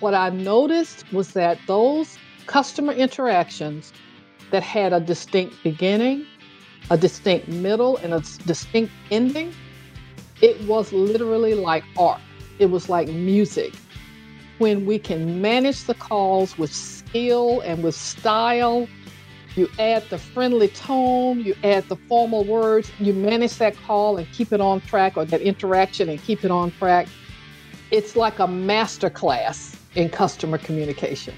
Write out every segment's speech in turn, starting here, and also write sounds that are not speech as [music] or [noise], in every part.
what I noticed was that those customer interactions that had a distinct beginning, a distinct middle, and a distinct ending, it was literally like art. It was like music. When we can manage the calls with skill and with style, you add the friendly tone, you add the formal words, you manage that call and keep it on track, or that interaction and keep it on track. It's like a master class in customer communication.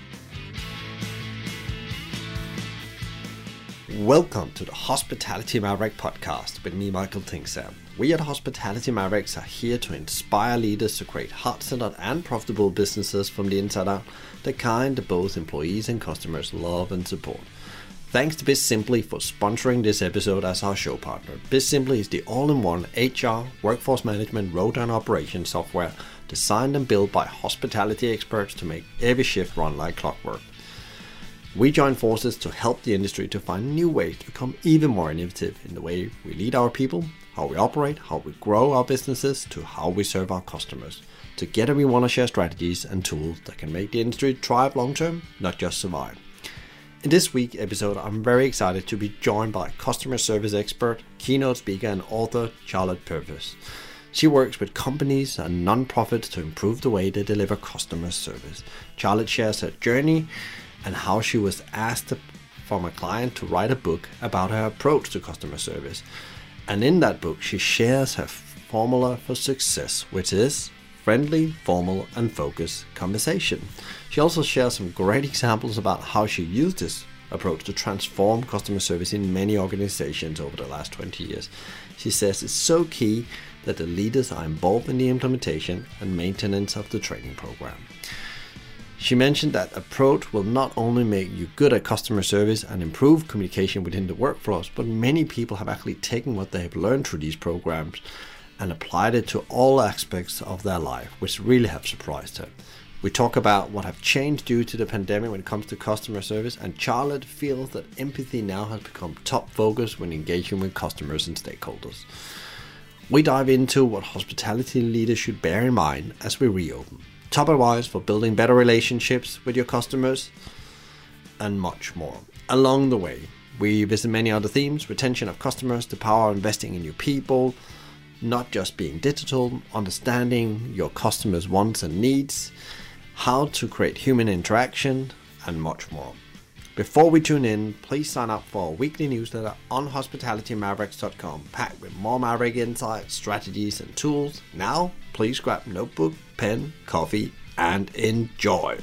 Welcome to the Hospitality Maverick podcast with me, Michael Tingsager. We at Hospitality Mavericks are here to inspire leaders to create heart centered and profitable businesses from the inside out, the kind that both employees and customers love and support. Thanks to BizSimply for sponsoring this episode as our show partner. BizSimply is the all in one HR, workforce management, road and operation software designed and built by hospitality experts to make every shift run like clockwork. We join forces to help the industry to find new ways to become even more innovative in the way we lead our people, how we operate, how we grow our businesses, to how we serve our customers. Together, we want to share strategies and tools that can make the industry thrive long term, not just survive. In this week's episode, I'm very excited to be joined by customer service expert, keynote speaker, and author Charlotte Purvis. She works with companies and nonprofits to improve the way they deliver customer service. Charlotte shares her journey and how she was asked from a client to write a book about her approach to customer service. And in that book, she shares her formula for success, which is friendly, formal, and focused conversation. She also shares some great [laughs] examples about how she used this approach to transform customer service in many organizations over the last 20 years. She says it's so key that the leaders are involved in the implementation and maintenance of the training program. She mentioned that approach will not only make you good at customer service and improve communication within the workflows, but many people have actually taken what they have learned through these programs and applied it to all aspects of their life, which really have surprised her. We talk about what have changed due to the pandemic when it comes to customer service, and Charlotte feels that empathy now has become top focus when engaging with customers and stakeholders. We dive into what hospitality leaders should bear in mind as we reopen, top advice for building better relationships with your customers, and much more. Along the way, we visit many other themes retention of customers, the power of investing in your people, not just being digital, understanding your customers' wants and needs, how to create human interaction, and much more. Before we tune in, please sign up for our weekly newsletter on hospitalitymavericks.com, packed with more Maverick insights, strategies, and tools. Now, please grab notebook, pen, coffee, and enjoy.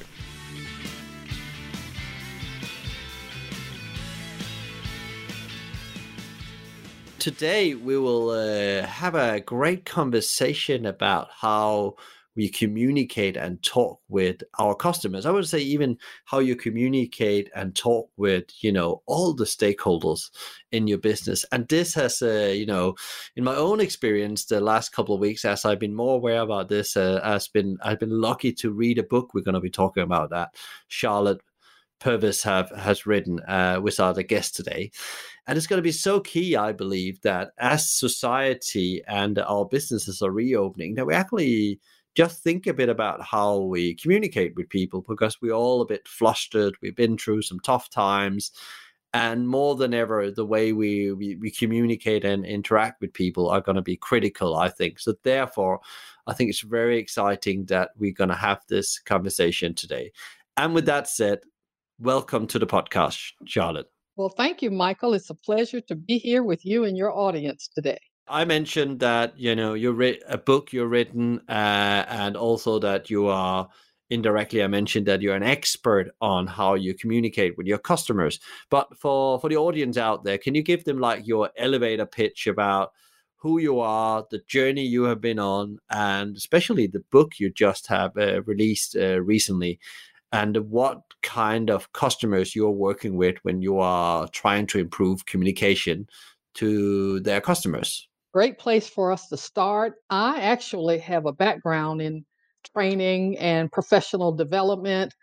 Today, we will uh, have a great conversation about how we communicate and talk with our customers. I would say even how you communicate and talk with you know all the stakeholders in your business. And this has uh, you know in my own experience the last couple of weeks as i've been more aware about this uh, has been i've been lucky to read a book we're going to be talking about that. Charlotte purvis have has written uh, with our guest today. And it's going to be so key i believe that as society and our businesses are reopening that we actually just think a bit about how we communicate with people because we're all a bit flustered. We've been through some tough times. And more than ever, the way we, we, we communicate and interact with people are going to be critical, I think. So, therefore, I think it's very exciting that we're going to have this conversation today. And with that said, welcome to the podcast, Charlotte. Well, thank you, Michael. It's a pleasure to be here with you and your audience today. I mentioned that you know you read a book you're written, uh, and also that you are indirectly. I mentioned that you're an expert on how you communicate with your customers. But for for the audience out there, can you give them like your elevator pitch about who you are, the journey you have been on, and especially the book you just have uh, released uh, recently? and what kind of customers you're working with when you are trying to improve communication to their customers great place for us to start. I actually have a background in training and professional development.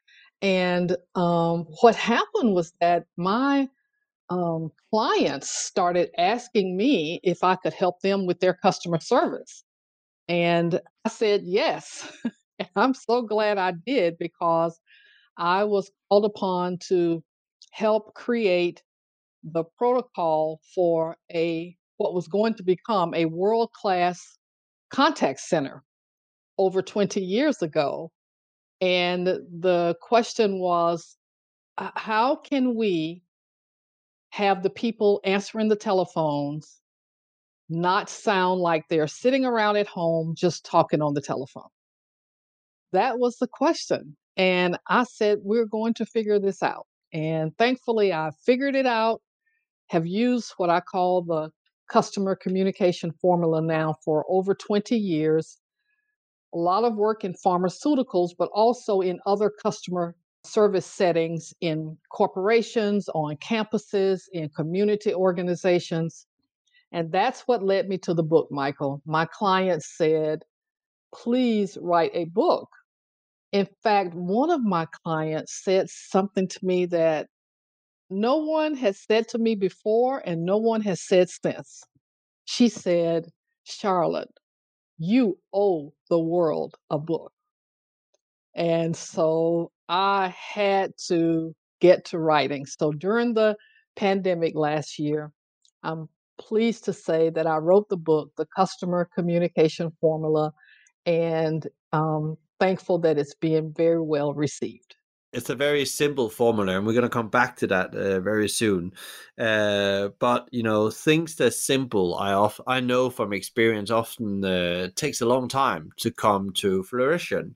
And um, what happened was that my um, clients started asking me if I could help them with their customer service. And I said yes. [laughs] And I'm so glad I did because I was called upon to help create the protocol for a what was going to become a world-class contact center over 20 years ago. And the question was how can we have the people answering the telephones not sound like they're sitting around at home just talking on the telephone? That was the question. And I said, we're going to figure this out. And thankfully, I figured it out, have used what I call the customer communication formula now for over 20 years. A lot of work in pharmaceuticals, but also in other customer service settings in corporations, on campuses, in community organizations. And that's what led me to the book, Michael. My client said, please write a book. In fact, one of my clients said something to me that no one has said to me before and no one has said since. She said, Charlotte, you owe the world a book. And so I had to get to writing. So during the pandemic last year, I'm pleased to say that I wrote the book, The Customer Communication Formula, and um, thankful that it's being very well received. It's a very simple formula, and we're going to come back to that uh, very soon. Uh, but you know, things that simple, I off I know from experience, often uh, takes a long time to come to fruition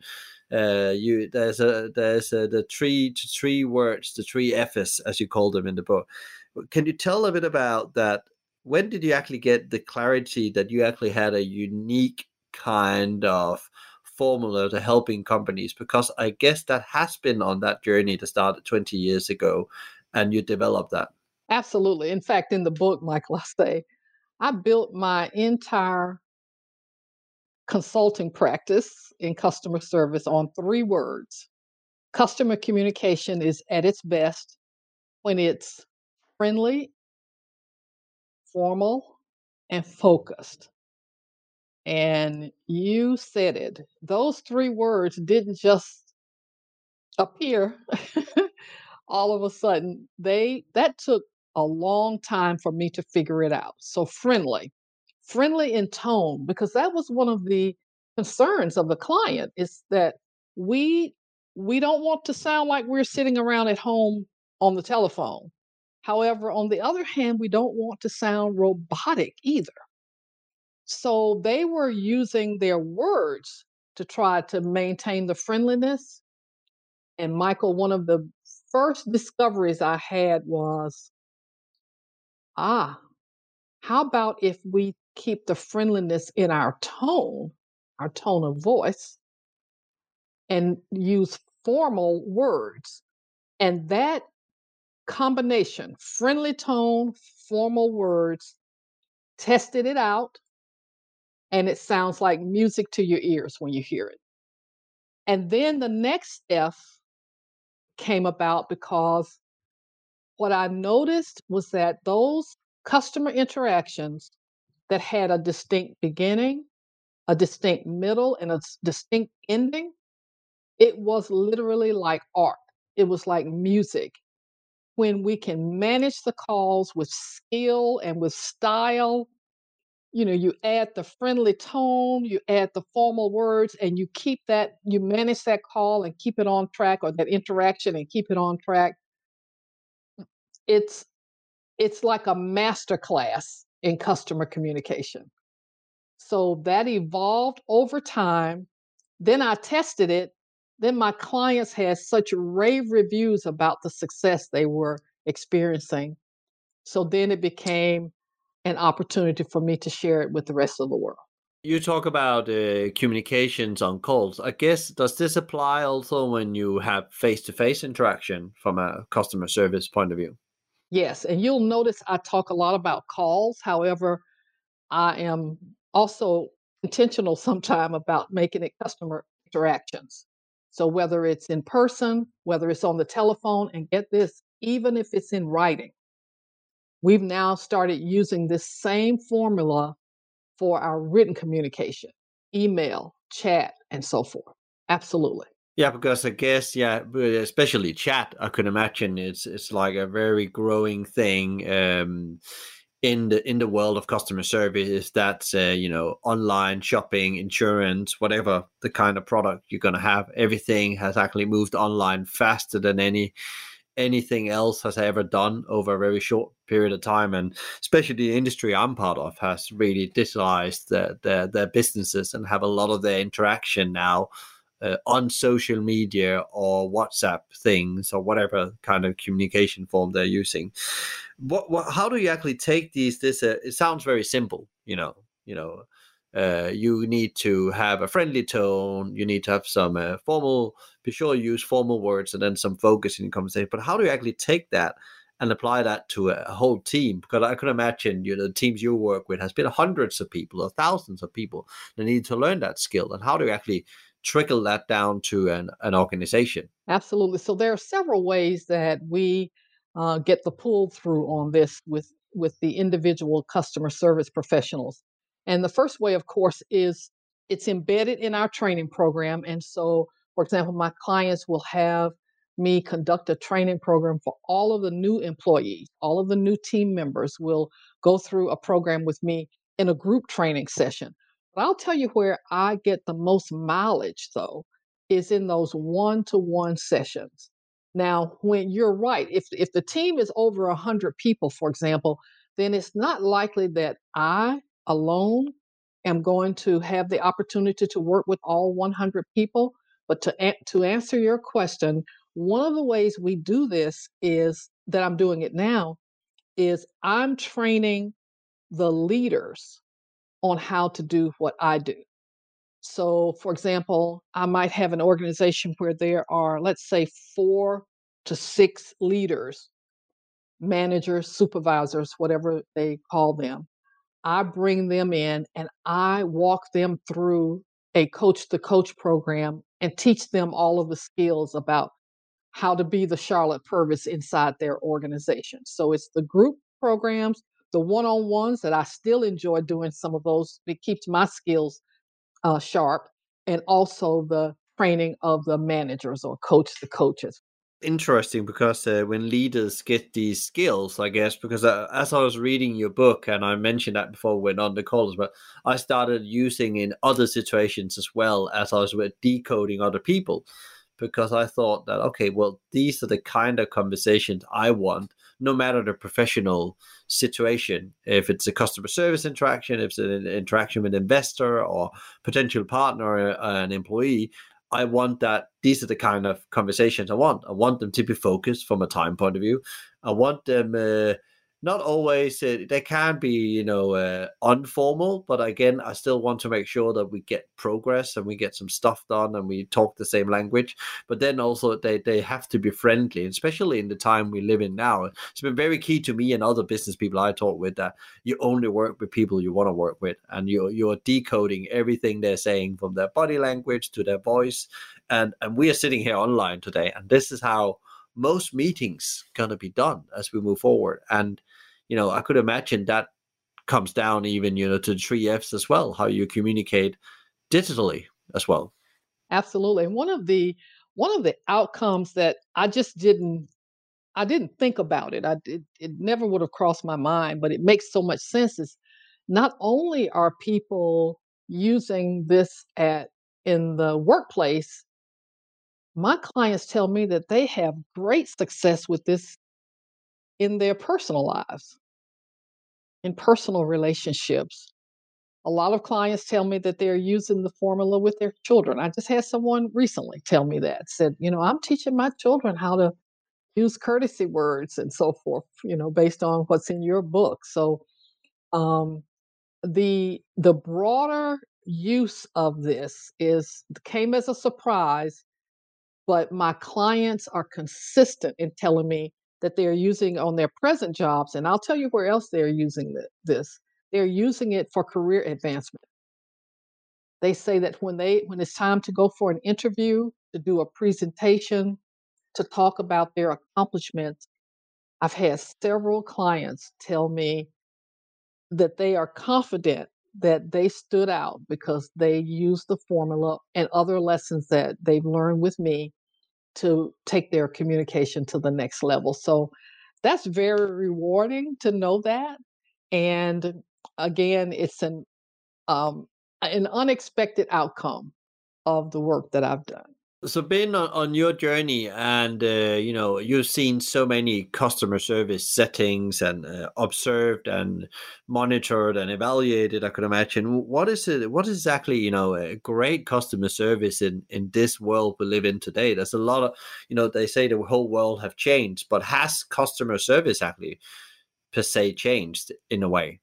uh, you there's a there's a, the three three words, the three F's as you call them in the book. Can you tell a bit about that? When did you actually get the clarity that you actually had a unique kind of formula to helping companies? Because I guess that has been on that journey that started 20 years ago, and you developed that. Absolutely. In fact, in the book, Michael, [laughs] I say I built my entire consulting practice in customer service on three words. Customer communication is at its best when it's friendly, formal, and focused. And you said it. Those three words didn't just appear [laughs] all of a sudden. They that took a long time for me to figure it out. So friendly friendly in tone because that was one of the concerns of the client is that we we don't want to sound like we're sitting around at home on the telephone however on the other hand we don't want to sound robotic either so they were using their words to try to maintain the friendliness and michael one of the first [laughs] discoveries i had was ah how about if we keep the friendliness in our tone, our tone of voice, and use formal words. And that combination, friendly tone, formal words, tested it out, and it sounds like music to your ears when you hear it. And then the next F came about because what I noticed was that those customer interactions that had a distinct beginning, a distinct middle, and a distinct ending, it was literally like art. It was like music. When we can manage the calls with skill and with style, you know, you add the friendly tone, you add the formal words, and you keep that, you manage that call and keep it on track, or that interaction and keep it on track. It's it's like a master class in customer communication. So that evolved over time. Then I tested it. Then my clients had such rave reviews about the success they were experiencing. So then it became an opportunity for me to share it with the rest of the world. You talk about uh, communications on calls. I guess does this apply also when you have face-to-face interaction from a customer service point of view? Yes, and you'll notice I talk a lot about calls. However, I am also intentional sometime about making it customer interactions. So whether it's in person, whether it's on the telephone, and get this, even if it's in writing, we've now started using this same formula for our written communication, email, chat, and so forth. Absolutely. Yeah, because I guess yeah, especially chat, I can imagine it's it's like a very growing thing um, in the in the world of customer service. That's uh, you know online shopping, insurance, whatever the kind of product you're gonna have. Everything has actually moved online faster than any anything else has ever done over a very short period of time and especially the industry i'm part of has really digitalized their, their, their businesses and have a lot of their interaction now uh, on social media or whatsapp things or whatever kind of communication form they're using. What, what how do you actually take these this uh, it sounds very simple you know you know uh, you need to have a friendly tone. You need to have some uh, formal, be sure you use formal words and then some focus in your conversation. But how do you actually take that and apply that to a whole team? Because I can imagine you know, the teams you work with has been hundreds of people or thousands of people that need to learn that skill. And how do you actually trickle that down to an, an organization? Absolutely. So there are several ways that we uh, get the pull through on this with with the individual customer service professionals. And the first way, of course, is it's embedded in our training program. And so, for example, my clients will have me conduct a training program for all of the new employees, all of the new team members will go through a program with me in a group training session. But I'll tell you where I get the most mileage, though, is in those one to one sessions. Now, when you're right, if, if the team is over 100 people, for example, then it's not likely that I alone am going to have the opportunity to work with all 100 people. But to, to answer your question, one of the ways we do this is that I'm doing it now is I'm training the leaders on how to do what I do. So, for example, I might have an organization where there are, let's say, four to six leaders, managers, supervisors, whatever they call them. I bring them in and I walk them through a coach to coach program and teach them all of the skills about how to be the Charlotte Purvis inside their organization. So it's the group programs, the one on ones that I still enjoy doing some of those. It keeps my skills uh, sharp, and also the training of the managers or coach the coaches interesting because uh, when leaders get these skills, I guess, because uh, as I was reading your book, and I mentioned that before when on the calls, but I started using in other situations as well as I was decoding other people, because I thought that okay, well, these are the kind of conversations I want, no matter the professional situation. If it's a customer service interaction, if it's an interaction with an investor or potential partner, or an employee, I want that these are the kind of conversations I want. I want them to be focused from a time point of view. I want them uh, not always uh, they can be you know uh, informal but again i still want to make sure that we get progress and we get some stuff done and we talk the same language but then also they, they have to be friendly especially in the time we live in now it's been very key to me and other business people i talk with that you only work with people you want to work with and you're you're decoding everything they're saying from their body language to their voice and and we are sitting here online today and this is how most meetings going to be done as we move forward and you know, I could imagine that comes down even, you know, to three F's as well, how you communicate digitally as well. Absolutely. And one of the one of the outcomes that I just didn't I didn't think about it. I it, it never would have crossed my mind, but it makes so much sense is not only are people using this at in the workplace, my clients tell me that they have great success with this in their personal lives, in personal relationships. A lot of clients tell me that they're using the formula with their children. I just had someone recently tell me that, said, you know, I'm teaching my children how to use courtesy words and so forth, you know, based on what's in your book. So um, the the broader use of this is came as a surprise, but my clients are consistent in telling me that they're using on their present jobs. And I'll tell you where else they're using this. They're using it for career advancement. They say that when they when it's time to go for an interview, to do a presentation, to talk about their accomplishments, I've had several clients tell me that they are confident that they stood out because they used the formula and other lessons that they've learned with me to take their communication to the next level. So that's very rewarding to know that. And again, it's an um, an unexpected outcome of the work that I've done. So, being on, on your journey, and uh, you know, you've seen so many customer service settings and uh, observed and monitored and evaluated. I could imagine. What is it? What is exactly you know a great customer service in in this world we live in today? There's a lot of you know they say the whole world have changed, but has customer service actually per se changed in a way?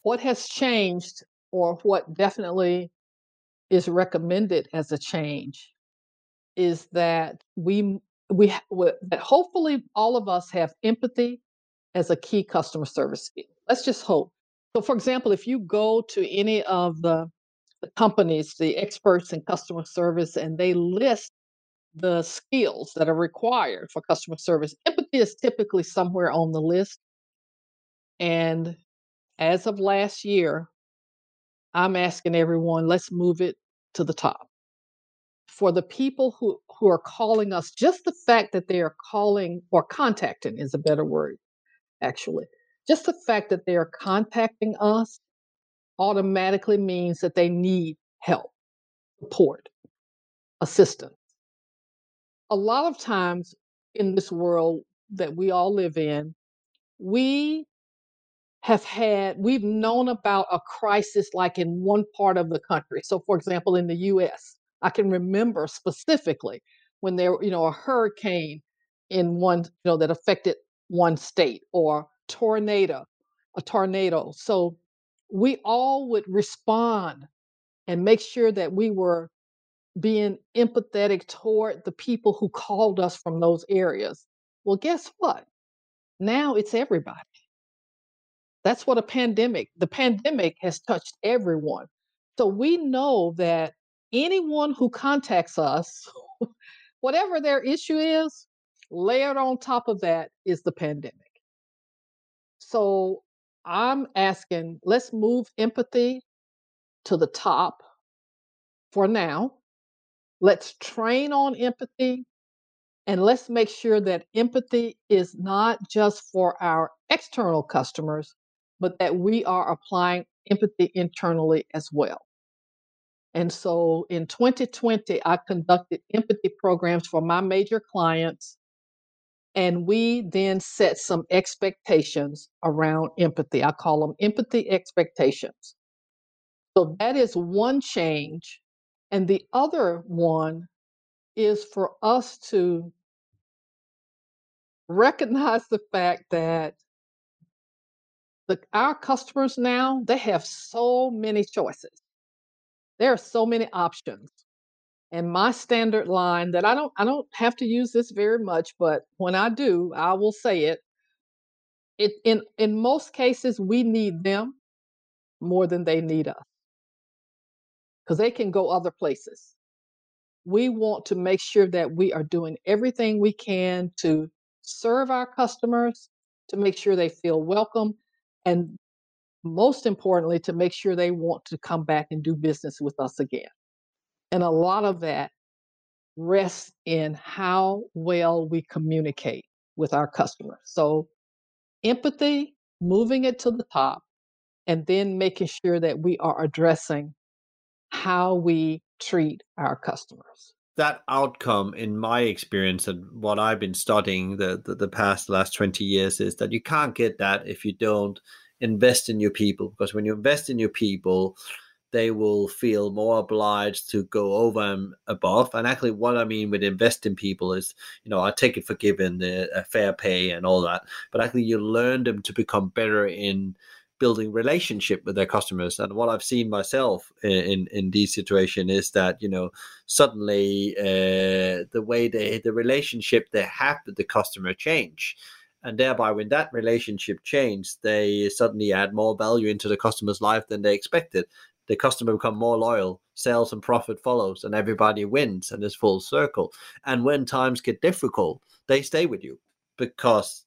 What has changed, or what definitely is recommended as a change is that we we that hopefully all of us have empathy as a key customer service skill. Let's just hope. So, for example, if you go to any of the, the companies, the experts in customer service, and they list the skills that are required for customer service, empathy is typically somewhere on the list. And as of last year, I'm asking everyone, let's move it to the top for the people who, who are calling us, just the fact that they are calling or contacting is a better word, actually. Just the fact that they are contacting us automatically means that they need help, support, assistance. A lot of times in this world that we all live in, we have had, we've known about a crisis like in one part of the country. So, for example, in the US, I can remember specifically when there, you know, a hurricane in one, you know, that affected one state or tornado, a tornado. So we all would respond and make sure that we were being empathetic toward the people who called us from those areas. Well, guess what? Now it's everybody. That's what a pandemic, the pandemic has touched everyone. So we know that anyone who contacts us, [laughs] whatever their issue is, layered on top of that is the pandemic. So I'm asking, let's move empathy to the top for now. Let's train on empathy and let's make sure that empathy is not just for our external customers, but that we are applying empathy internally as well. And so in 2020, I conducted empathy programs for my major clients. And we then set some expectations around empathy. I call them empathy expectations. So that is one change. And the other one is for us to recognize the fact that the, our customers now, they have so many choices. There are so many options. And my standard line that I don't I don't have to use this very much, but when I do, I will say it. It in in most cases we need them more than they need us. Cuz they can go other places. We want to make sure that we are doing everything we can to serve our customers, to make sure they feel welcome and most importantly, to make sure they want to come back and do business with us again. And a lot of that rests in how well we communicate with our customers. So, empathy, moving it to the top, and then making sure that we are addressing how we treat our customers. That outcome, in my experience and what I've been studying the, the, the past last 20 years, is that you can't get that if you don't invest in your people because when you invest in your people they will feel more obliged to go over and above. And actually, what I mean with invest in people is, you know, I take it for given the fair pay and all that, but actually, you learn them to become better in building relationship with their customers. And what I've seen myself in in, in these situations is that you know suddenly uh, the way they the relationship they have with the customer change and thereby when that relationship changed they suddenly add more value into the customer's life than they expected. The customer become more loyal sales and profit follows and everybody wins and it's full circle. And when times get difficult they stay with you because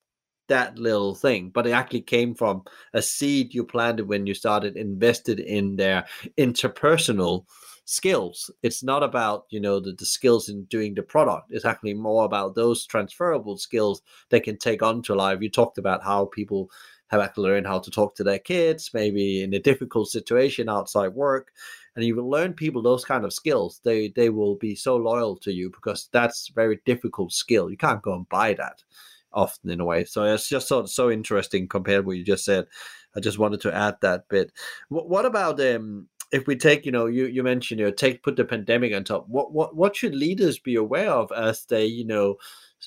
that little thing, but it actually came from a seed you planted when you started invested in their interpersonal skills. It's not about, you know, the, the skills in doing the product. It's actually more about those transferable skills they can take on to life. You talked about how people have actually learned how to talk to their kids, maybe in a difficult situation outside work. And you will learn people those kind of skills. They they will be so loyal to you because that's very difficult skill. You can't go and buy that often in a way. So it's just so so interesting compared to what you just said. I just wanted to add that bit. What about um if we take, you know, you you mentioned, you know, take put the pandemic on top. What what what should leaders be aware of as they, you know,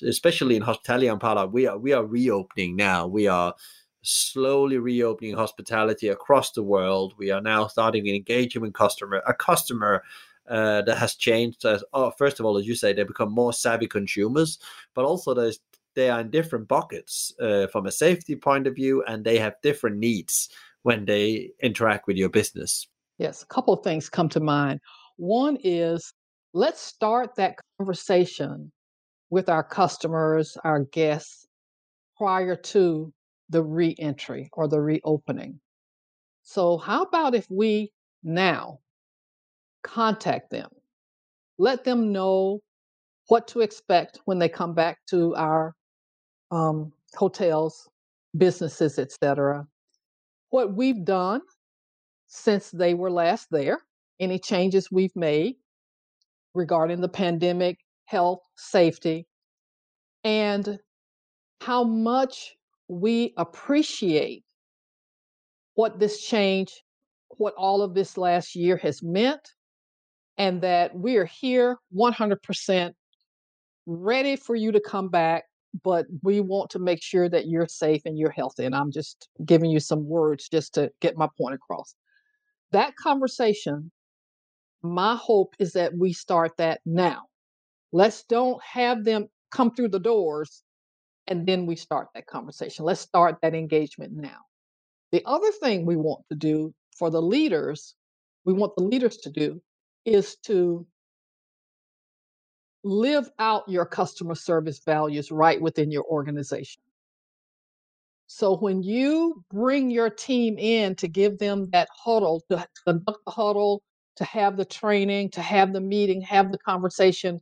especially in hospitality and Pala, we are we are reopening now. We are slowly reopening hospitality across the world. We are now starting engaging with customer a customer uh, that has changed. As, oh, first of all, as you say, they become more savvy consumers, but also there's they are in different buckets uh, from a safety point of view, and they have different needs when they interact with your business. Yes, a couple of things come to mind. One is let's start that conversation with our customers, our guests, prior to the reentry or the reopening. So, how about if we now contact them, let them know what to expect when they come back to our um, hotels, businesses, etc. What we've done since they were last there, any changes we've made regarding the pandemic, health, safety, and how much we appreciate what this change, what all of this last year has meant, and that we are here 100% ready for you to come back. But we want to make sure that you're safe and you're healthy. And I'm just giving you some words just to get my point across that conversation, my hope is that we start that now. Let's don't have them come through the doors and then we start that conversation. Let's start that engagement now. The other thing we want to do for the leaders, we want the leaders to do, is to live out your customer service values right within your organization. So when you bring your team in to give them that huddle, to conduct the huddle, to have the training, to have the meeting, have the conversation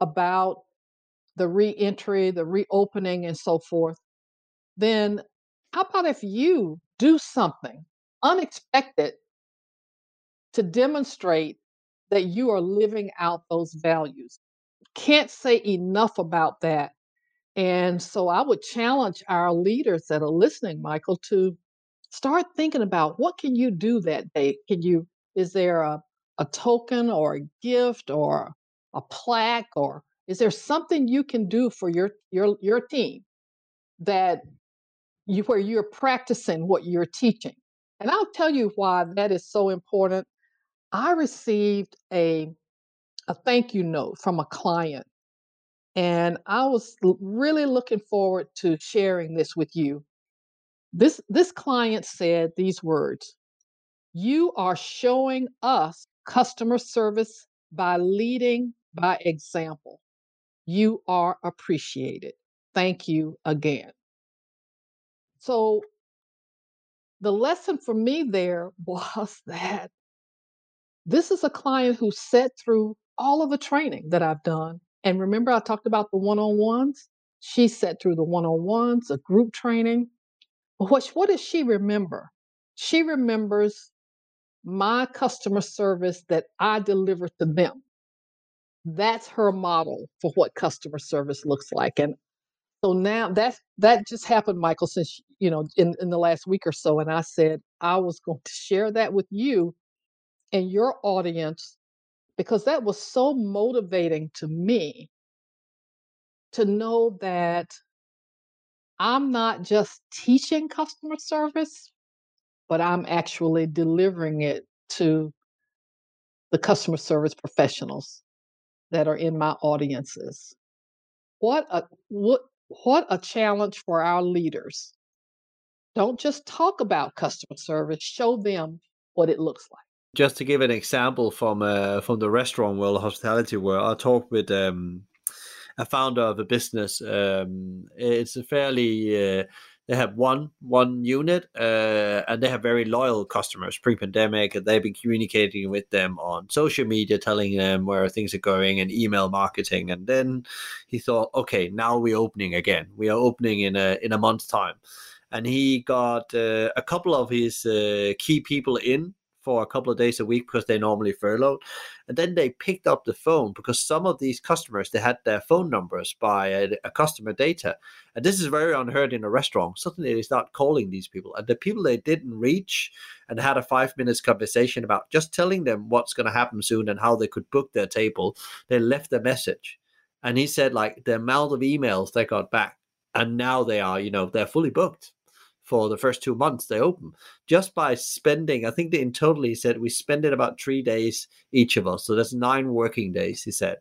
about the reentry, the reopening, and so forth, then how about if you do something unexpected to demonstrate that you are living out those values? Can't say enough about that and so I would challenge our leaders that are listening, Michael, to start thinking about what can you do that day? Can you, is there a, a token or a gift or a plaque or is there something you can do for your your your team that you where you're practicing what you're teaching? And I'll tell you why that is so important. I received a a thank you note from a client and I was really looking forward to sharing this with you. This this client said these words, "You are showing us customer service by leading by example. You are appreciated. Thank you again." So the lesson for me there [laughs] was that this is a client who sat through all of the training that I've done and remember, I talked about the one on ones? She sat through the one on ones, a group training. What, what does she remember? She remembers my customer service that I deliver to them. That's her model for what customer service looks like. And so now that that just happened, Michael, since you know, in, in the last week or so. And I said I was going to share that with you and your audience because that was so motivating to me to know that I'm not just teaching customer service, but I'm actually delivering it to the customer service professionals that are in my audiences. What a what what a challenge for our leaders. Don't just talk about customer service, show them what it looks like just to give an example from uh, from the restaurant world, hospitality world, I talked with um, a founder of a business. Um, it's a fairly uh, they have one one unit uh, and they have very loyal customers. Pre-pandemic and they've been communicating with them on social media telling them where things are going and email marketing. And then he thought okay now we're opening again. We are opening in a in a month's time. And he got uh, a couple of his uh, key people in for a couple of days a week because they normally furloughed. And then they picked up the phone because some of these customers they had their phone numbers by a, a, customer data. And this is very unheard in a restaurant. Suddenly they start calling these people. And the people they didn't reach and had a five minutes conversation about just telling them what's going to happen soon and how they could book their table, they left a message. And he said like the amount of emails they got back and now they are, you know, they're fully booked for the first two months they open just by spending i think they in total he said we spend it about three days each of us so that's nine working days he said.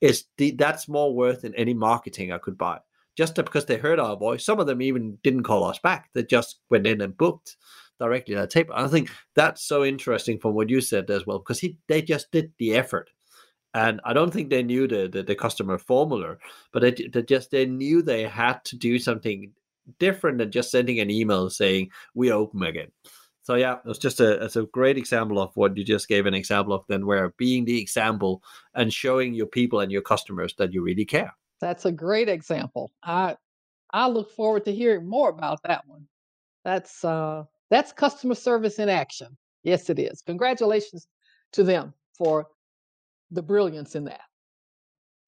Is that's more worth than any marketing i could buy just because they heard our voice. Some of them even didn't call us back they just went in and booked directly that tape. I think that's so interesting from what you said as well because he they just did the effort. And I don't think they knew the, the, the customer formula, but they, they, just they knew they had to do something different than just sending an email saying we open again. So yeah, it's just a it's a great example of what you just gave an example of. Then where being the example and showing your people and your customers that you really care. That's a great example. I I look forward to hearing more about that one. That's uh that's customer service in action. Yes, it is. Congratulations to them for the brilliance in that.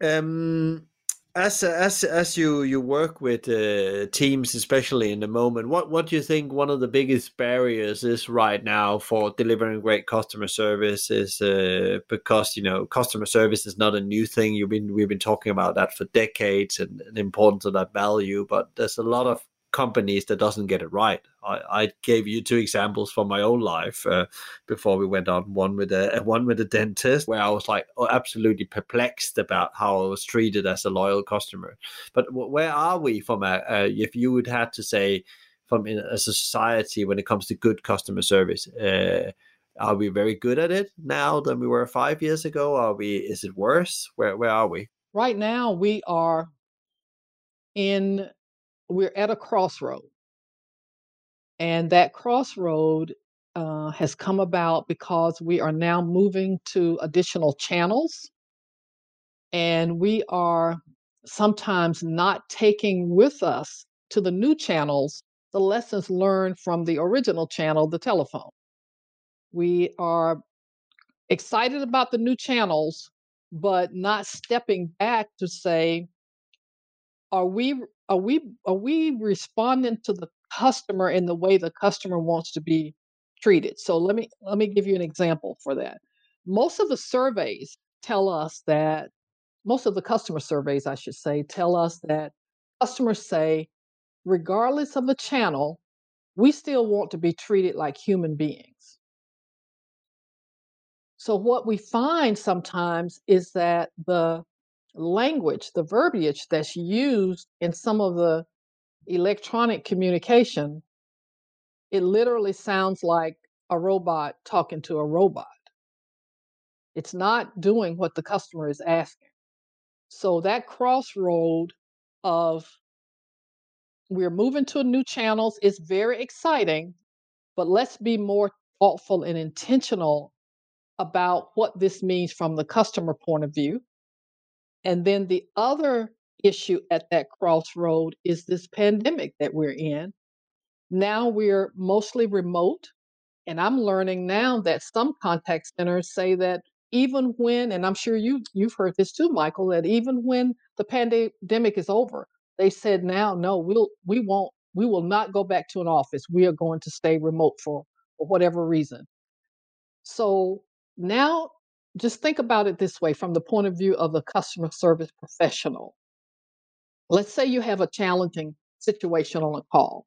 Um, as as as you you work with uh, teams, especially in the moment, what what do you think one of the biggest barriers is right now for delivering great customer service? Is uh, because you know customer service is not a new thing. You've been we've been talking about that for decades and the importance of that value, but there's a lot of companies that doesn't get it right. I, I gave you two examples from my own life uh, before we went on. One with a [laughs] one with a dentist, where I was like absolutely perplexed about how I was treated as a loyal customer. But where are we from a, uh, if you would have to say from in, a society when it comes to good customer service? Uh, are we very good at it now than we were five years ago? Are we? Is it worse? Where where are we? Right now, we are in we're at a crossroad. And that crossroad uh, has come about because we are now moving to additional channels. And we are sometimes not taking with us to the new channels the lessons learned from the original channel, the telephone. We are excited about the new channels, but not stepping back to say, are we are we are we responding to the customer in the way the customer wants to be treated? So let me let me give you an example for that. Most of the surveys tell us that most of the customer surveys i should say tell us that customers say regardless of the channel we still want to be treated like human beings. So what we find sometimes is that the language, the verbiage that's used in some of the electronic communication, it literally sounds like a robot talking to a robot. It's not doing what the customer is asking. So that crossroad of we're moving to new channels is very exciting, but let's be more thoughtful and intentional about what this means from the customer point of view and then the other issue at that crossroad is this pandemic that we're in. Now we're mostly remote. And I'm learning now that some contact centers say that even when, and I'm sure you you've heard this too, Michael, that even when the pandemic is over, they said now, no, we'll we won't, we will not go back to an office. We are going to stay remote for, for whatever reason. So now just think about it this way from the point of view of a customer service professional. Let's say you have a challenging situation on a call,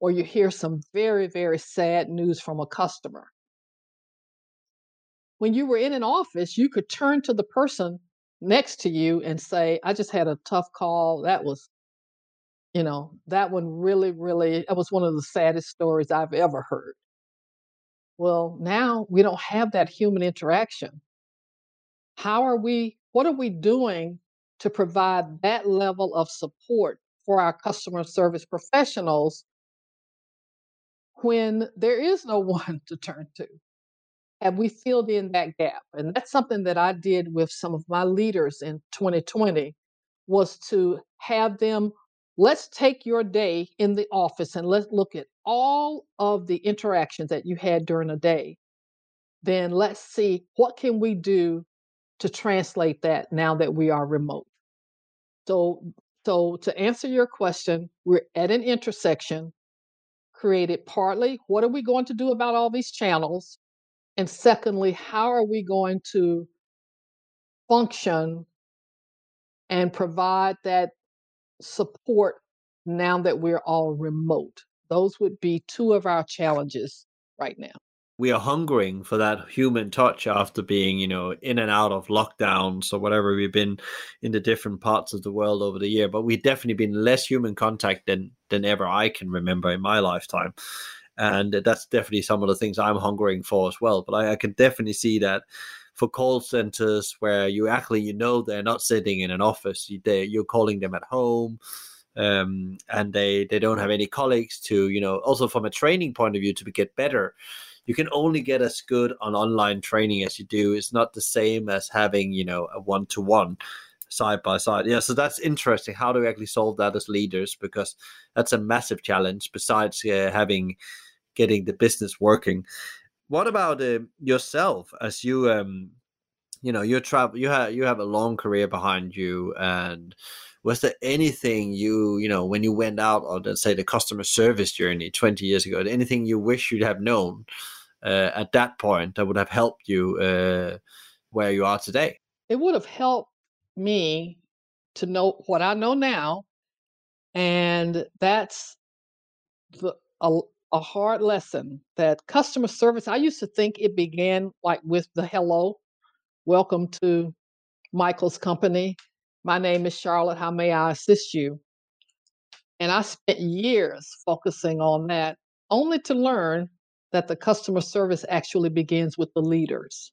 or you hear some very, very sad news from a customer. When you were in an office, you could turn to the person next to you and say, I just had a tough call. That was, you know, that one really, really, that was one of the saddest stories I've ever heard. Well, now we don't have that human interaction how are we what are we doing to provide that level of support for our customer service professionals when there is no [laughs] one to turn to? Have we filled in that gap? And that's something that I did with some of my leaders in 2020 was to have them let's take your day in the office and let's look at all of the interactions that you had during a day then let's see what can we do to translate that now that we are remote so so to answer your question we're at an intersection created partly what are we going to do about all these channels and secondly how are we going to function and provide that support now that we're all remote. Those would be two of our challenges right now. We are hungering for that human touch after being, you know, in and out of lockdowns or whatever we've been in the different parts of the world over the year. But we've definitely been less human contact than than ever I can remember in my lifetime. And that's definitely some of the things I'm hungering for as well. But I, I can definitely see that for call centers where you actually you know they're not sitting in an office you, they, you're calling them at home um, and they they don't have any colleagues to you know also from a training point of view to get better you can only get as good on online training as you do. It's not the same as having you know a one-to-one side by side. Yeah so that's interesting. How do we actually solve that as leaders? Because that's a massive challenge besides uh, having getting the business working. What about uh, yourself? As you um you know you travel you have you have a long career behind you and was there anything you you know when you went out on let's say the customer service journey 20 years ago anything you wish you'd have known uh, at that point that would have helped you uh, where you are today it would have helped me to know what i know now and that's the a, a hard lesson that customer service, I used to think it began like with the hello, welcome to Michael's company. My name is Charlotte. How may I assist you? And I spent years focusing on that, only to learn that the customer service actually begins with the leaders.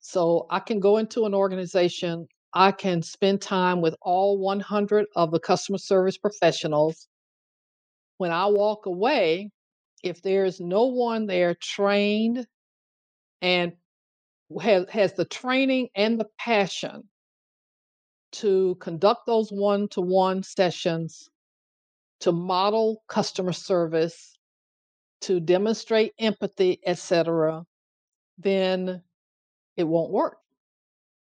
So I can go into an organization, I can spend time with all 100 of the customer service professionals when I walk away, if there's no one there trained and has, has the training and the passion to conduct those one to one sessions, to model customer service, to demonstrate empathy, etc., then it won't work.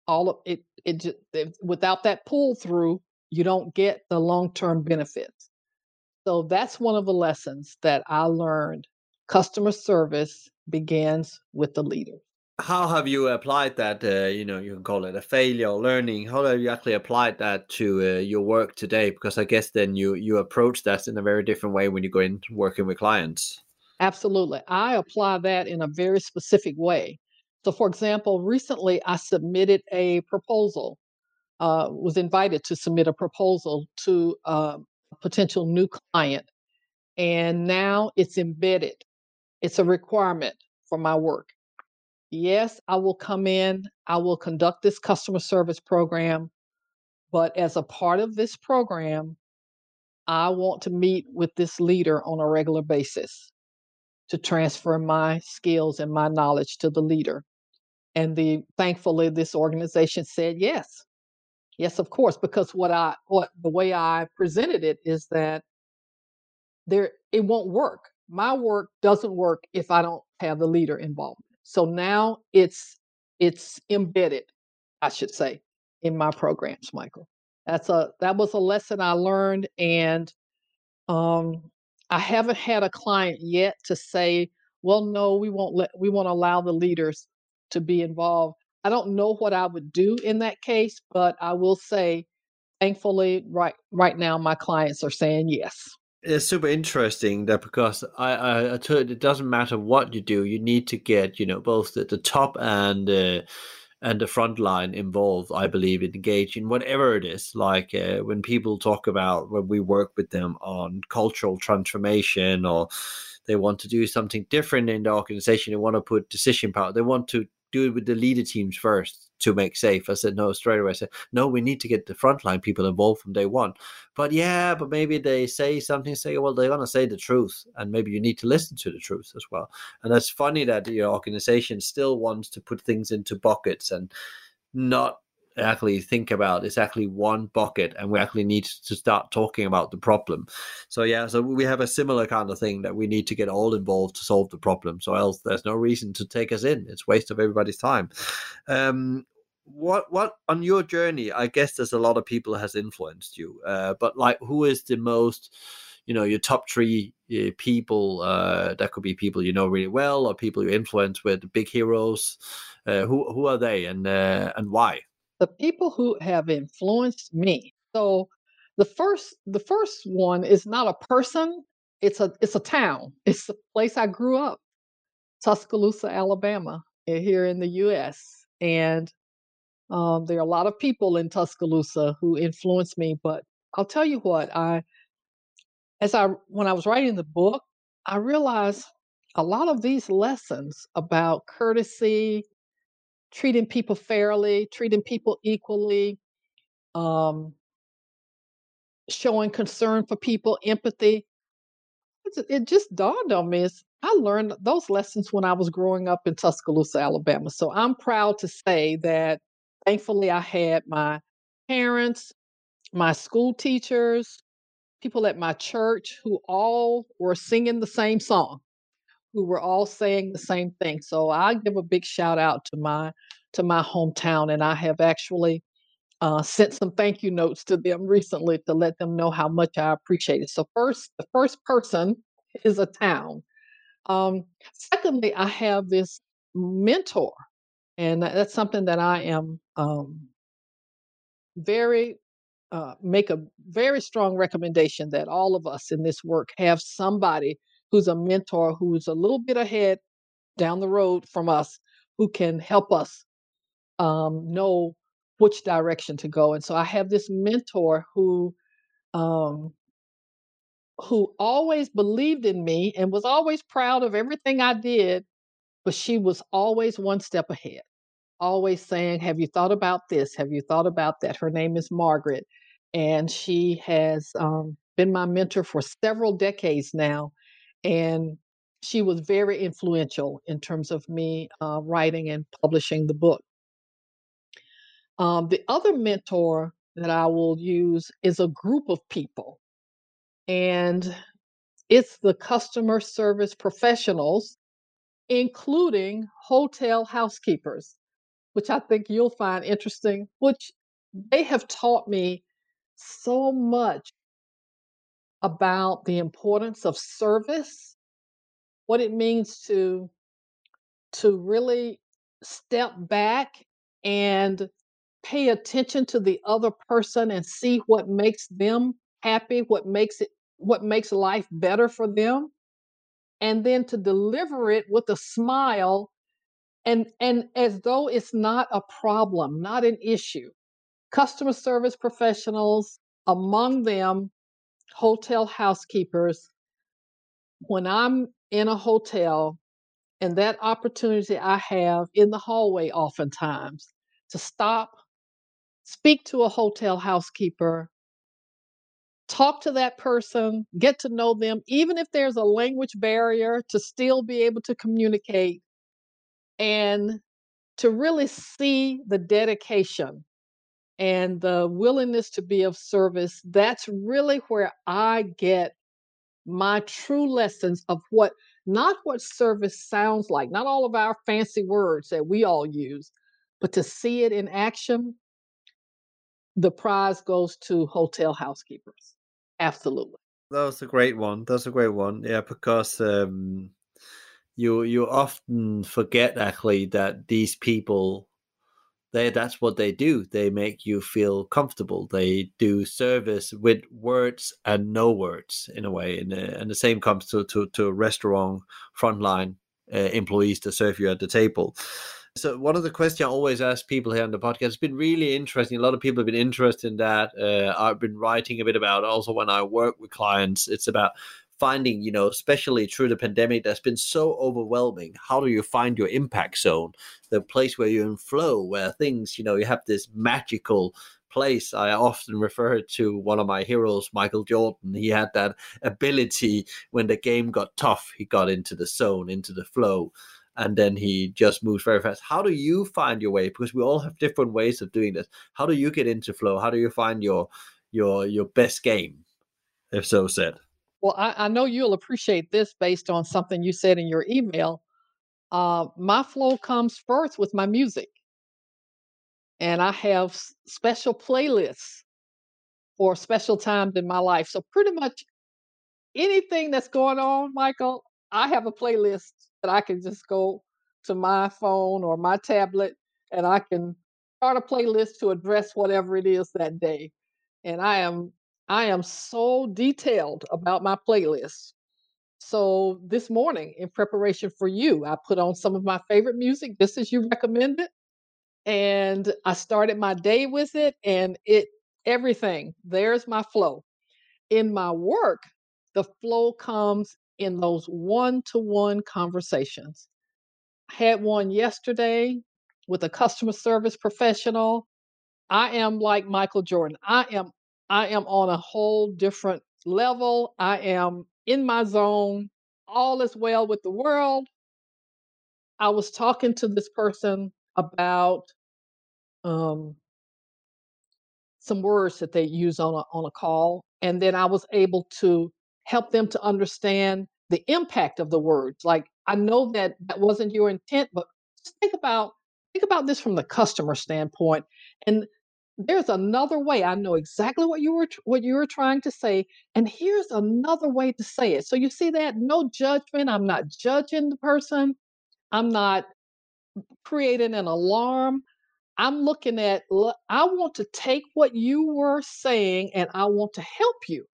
All of it, it just, without that pull through, you don't get the long term benefits. So that's one of the lessons that I learned. Customer service begins with the leader. How have you applied that? Uh, you know, you can call it a failure or learning. How have you actually applied that to uh, your work today? Because I guess then you you approach that in a very different way when you go in working with clients. Absolutely, I apply that in a very specific way. So, for example, recently I submitted a proposal. Uh, was invited to submit a proposal to a potential new client. And now it's embedded, it's a requirement for my work. Yes, I will come in, I will conduct this customer service program, but as a part of this program, I want to meet with this leader on a regular basis to transfer my skills and my knowledge to the leader. And the thankfully this organization said yes. Yes, of course, because what I what the way I presented it is that there it won't work. My work doesn't work if I don't have the leader involvement. So now it's it's embedded, I should say, in my programs, Michael. That's a that was a lesson I learned and um I haven't had a client yet to say, well, no, we won't let we won't allow the leaders to be involved. I don't know what I would do in that case, but I will say, thankfully, right right now, my clients are saying yes. It's super interesting that because I, I, I told it doesn't matter what you do, you need to get you know both the, the top and uh, and the front line involved. I believe engaged in whatever it is. Like uh, when people talk about when we work with them on cultural transformation or they want to do something different in the organization, they want to put decision power, they want to do it with the leader teams first to make safe. I said no straight away. I said no, we need to get the frontline people involved from day one. But yeah, but maybe they say something. Say well, they're gonna say the truth, and maybe you need to listen to the truth as well. And that's funny that your organization still wants to put things into buckets and not actually think about it's actually one bucket and we actually need to start talking about the problem. So yeah so we have a similar kind of thing that we need to get all involved to solve the problem. So else there's no reason to take us in. It's waste of everybody's time. Um what what on your journey i guess there's a lot of people has influenced you uh, but like who is the most you know your top three uh, people uh, that could be people you know really well or people you influence with big heroes? Uh, who who are they and uh, and why the people who have influenced me. So the first the first one is not a person, it's a it's a town. [laughs] It's the place I grew up, Tuscaloosa, Alabama, eh, here in the US. And um, there are a lot of people in Tuscaloosa who influenced me, but I'll tell you what, I as I when I was writing the book, I realized a lot of these lessons about courtesy, treating people fairly, treating people equally, um, showing concern for people, empathy. It just dawned on me. Is I learned those lessons when I was growing up in Tuscaloosa, Alabama. So I'm proud to say that thankfully I had my parents, my school teachers, people at my church who all were singing the same song, who were all saying the same thing. So I give a big shout out to my to my hometown, and I have actually uh, sent some thank you notes to them [laughs] recently to let them know how much I appreciate it. So first, the first person is a town. Um, secondly, I have this mentor, and that's something that I am um, very uh, make a very strong recommendation that all of us in this work have somebody who's a mentor who's a little bit ahead down the road from us who can help us um, know which direction to go. And so I have this mentor who um, who always believed in me and was always proud of everything I did, but she was always one step ahead. Always saying, "Have you thought about this? Have you thought about that?" Her name is Margaret, and she has um, been my mentor for several decades now, and she was very influential in terms of me uh, writing and publishing the book. Um, the other mentor that I will use is a group of people, and it's the customer service professionals, including hotel housekeepers, which I think you'll find interesting, which they have taught me so much about the importance of service, what it means to to really step back and pay attention to the other person and see what makes them happy, what makes it what makes life better for them, and then to deliver it with a smile and and as though it's not a problem, not an issue. Customer service professionals, among them hotel housekeepers, when I'm in a hotel and that opportunity I have in the hallway oftentimes to stop speak to a hotel housekeeper, talk to that person, get to know them, even if there's a language barrier, to still be able to communicate and to really see the dedication and the willingness to be of service. That's really where I get my true lessons of what not what service sounds like, not all of our fancy words that we all use, but to see it in action the prize goes to hotel housekeepers. Absolutely. That was a great one. That's a great one. Yeah, because um, you you often forget actually that these people they that's what they do. They make you feel comfortable. They do service with words and no words in a way. And, uh, and the same comes to to to restaurant frontline uh, employees to serve you at the table. So one of the questions I always ask people here on the podcast has been really interesting. A lot of people have been interested in that. Uh, I've been writing a bit about also when I work with clients. It's about finding, you know, especially through the pandemic that's been so overwhelming. How do you find your impact zone, the place where you're in flow, where things, you know, you have this magical place. I often refer to one of my heroes, Michael Jordan. He had that ability when the game got tough, he got into the zone, into the flow, and then he just moves very fast. How do you find your way? Because we all have different ways of doing this. How do you get into flow? How do you find your your your best game, if so said? Well, I, I know you'll appreciate this based on something you said in your email. Uh, my flow comes first with my music and I have special playlists for special times in my life. So pretty much anything that's going on, Michael, I have a playlist that I can just go to my phone or my tablet and I can start a playlist to address whatever it is that day. And I am I am so detailed about my playlist. So this morning, in preparation for you, I put on some of my favorite music, just as you [laughs] recommended and I started my day with it and it everything. There's my flow. In my work, the flow comes in those one-to-one conversations. I had one yesterday with a customer service professional. I am like Michael Jordan. I am I am on a whole different level. I am in my zone. All is well with the world. I was talking to this person about um, some words that they use on a, on a call, and then I was able to help them to understand the impact of the words. Like I know that that wasn't your intent, but just think about think about this from the customer standpoint. And there's another way. I know exactly what you were what you were trying to say, and here's another way to say it. So you see that no judgment. I'm not judging the person. I'm not creating an alarm. I'm looking at, I want to take what you were saying and I want to help you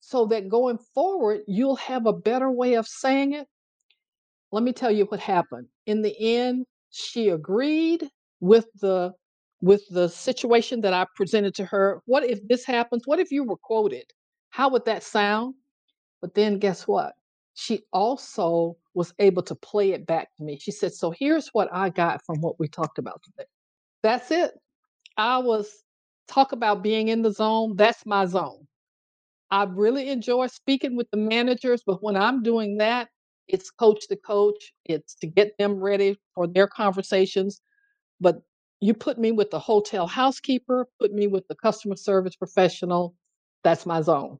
so that going forward, you'll have a better way of saying it. Let me tell you what happened. In the end, she agreed with the with the situation that I presented to her. What if this happens? What if you were quoted? How would that sound? But then guess what? She also was able to play it back to me. She said, So here's what I got from what we talked about today. That's it. I was talk about being in the zone. That's my zone. I really enjoy speaking with the managers, but when I'm doing that, it's coach to coach. It's to get them ready for their conversations. But you put me with the hotel housekeeper, put me with the customer service professional. That's my zone.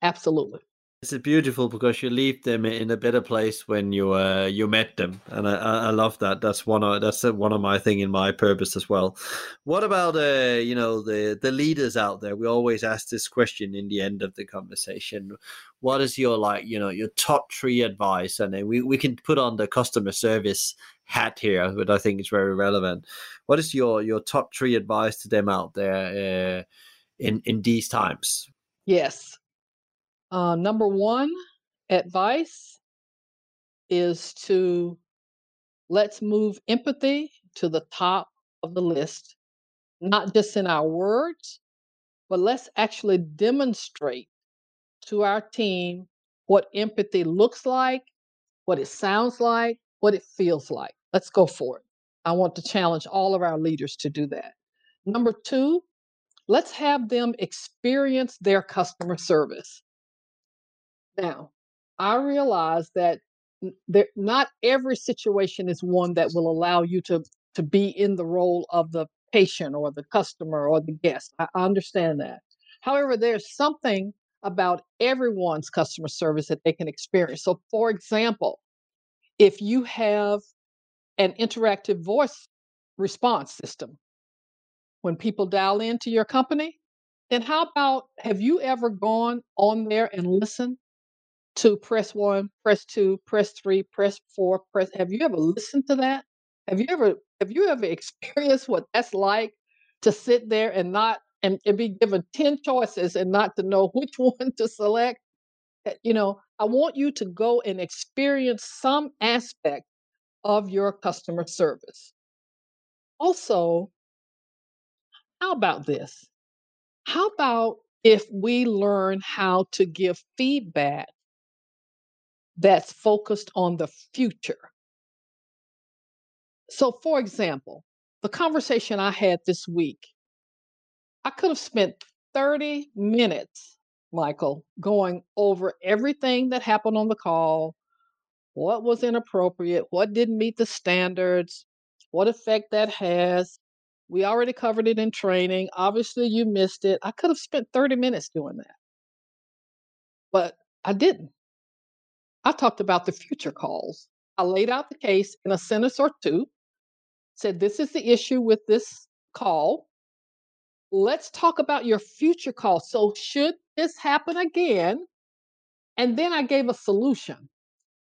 Absolutely. It's beautiful because you leave them in a better place when you uh, you met them, and I, I love that. That's one of that's one of my thing in my purpose as well. What about uh, you know the the leaders out there? We always ask this question in the end of the conversation. What is your like you know your top three advice? And we we can put on the customer service hat here, but I think it's very relevant. What is your your top three advice to them out there uh, in in these times? Yes, uh, number one advice is to let's move empathy to the top of the list, not just in our words, but let's actually demonstrate to our team what empathy looks like, what it sounds like, what it feels like. Let's go for it. I want to challenge all of our leaders to do that. Number two, let's have them experience their customer service. Now, I realize that there, not every situation is one that will allow you to to be in the role of the patient or the customer or the guest. I understand that. However, there's something about everyone's customer service that they can experience. So, for example, if you have an interactive voice response system, when people dial into your company, then how about have you ever gone on there and listened to press one, press two, press three, press four, press. Have you ever listened to that? Have you ever have you ever [laughs] experienced what that's like to sit there and not and, and be given 10 choices and not to know which [laughs] one to select? Eh, you know, I want you to go and experience some aspect of your customer service. Also, how about this? How about if we learn how to give feedback that's focused on the future. So, for example, the conversation I had this week, I could have spent 30 minutes, Michael, going over everything that happened on the call, what was inappropriate, what didn't meet the standards, what effect that has. We already covered it in training. Obviously, you missed it. I could have spent 30 minutes doing that, but I didn't. I talked about the future calls. I laid out the case in a sentence or two, said, This is the issue with this call. Let's talk about your future call. So, should this happen again? And then I gave a solution.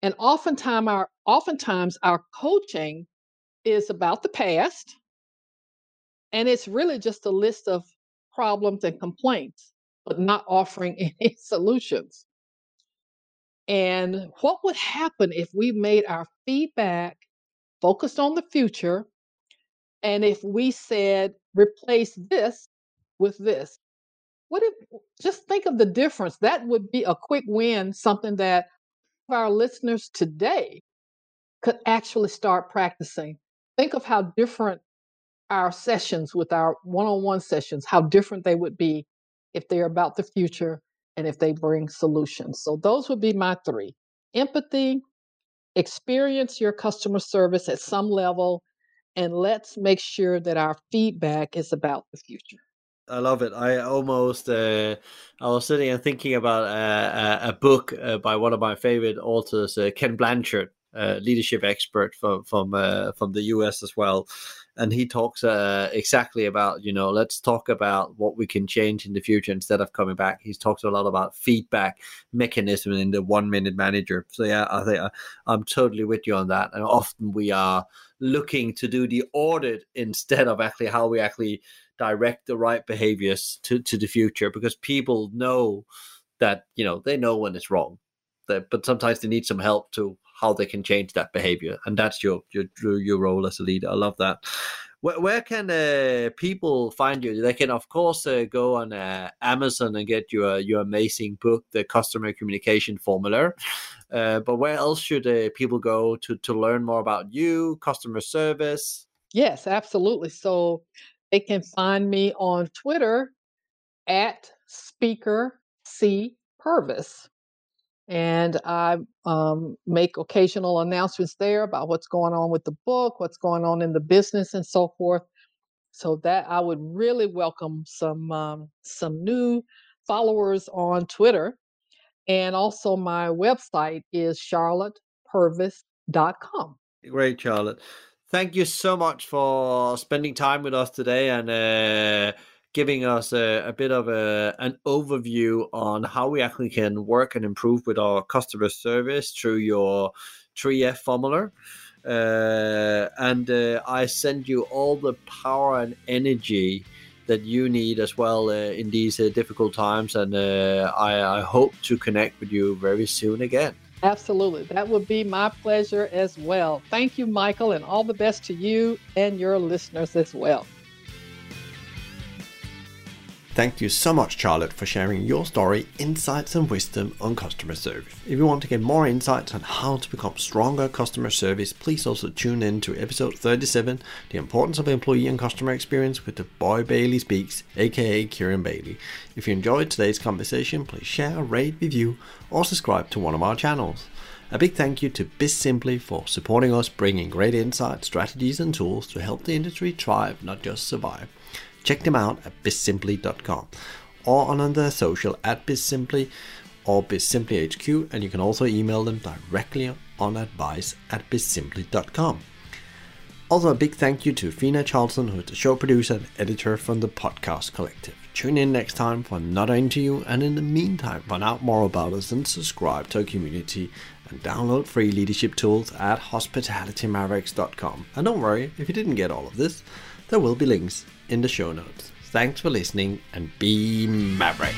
And oftentimes our oftentimes our coaching is about the past. And it's really just a list of problems and complaints, but not offering [laughs] any solutions. And what would happen if we made our feedback focused on the future? And if we said, replace this with this? What if, just think of the difference? That would be a quick win, something that our listeners today could actually start practicing. Think of how different our sessions with our one on one sessions, how different they would be if they're about the future and if they bring solutions. So, those would be my three empathy, experience your customer service at some level, and let's make sure that our feedback is about the future. I love it. I almost uh, I was sitting and thinking about uh, a book uh, by one of my favorite authors, uh, Ken Blanchard, a leadership expert from from uh, from the US as well, and he talks uh, exactly about you know let's talk about what we can change in the future instead of coming back. He's talked a lot about feedback mechanism in the one minute manager. So yeah, I think I, I'm totally with you on that. And often we are looking to do the audit instead of actually how we actually direct the right behaviors to, to the future because people know that you know they know when it's wrong that, but sometimes they need some help to how they can change that behavior and that's your your your role as a leader. I love that. Where, where can uh, people find you? They can of course uh, go on uh, amazon and get your your amazing book the customer communication formula uh, but where else should uh, people go to to learn more about you customer service? Yes absolutely. So they can find me on twitter at speaker c purvis and I um, make occasional announcements there about what's going on with the book, what's going on in the business, and so forth. So that I would really welcome some um, some new followers on Twitter, and also my website is charlottepurvis.com. Great, Charlotte. Thank you so much for spending time with us today and. Uh giving us a, a bit of a, an overview on how we actually can work and improve with our customer service through your 3F formula. Uh, and uh, I send you all the power and energy that you need as well uh, in these uh, difficult times. And uh, I, I hope to connect with you very soon again. Absolutely. That would be my pleasure as well. Thank you, Michael, and all the best to you and your listeners as well. Thank you so much, Charlotte, for sharing your story, insights, and wisdom on customer service. If you want to get more insights on how to become stronger customer service, please also tune in to episode 37 The Importance of Employee and Customer Experience with the boy Bailey Speaks, aka Kieran Bailey. If you enjoyed today's conversation, please share, rate, review, or subscribe to one of our channels. A big thank you to BizSimply for supporting us bringing great insights, strategies, and tools to help the industry thrive, not just survive. Check them out at bizsimply.com or on their social at bizsimply or bizsimplyhq, and you can also email them directly on advice at bizsimply.com. Also, a big thank you to Fina Charlton, who is the show producer and editor from the Podcast Collective. Tune in next time for another interview, and in the meantime, find out more about us and subscribe to our community and download free leadership tools at hospitalitymavericks.com. And don't worry if you didn't get all of this, there will be links in the show notes. Thanks for listening and be Maverick.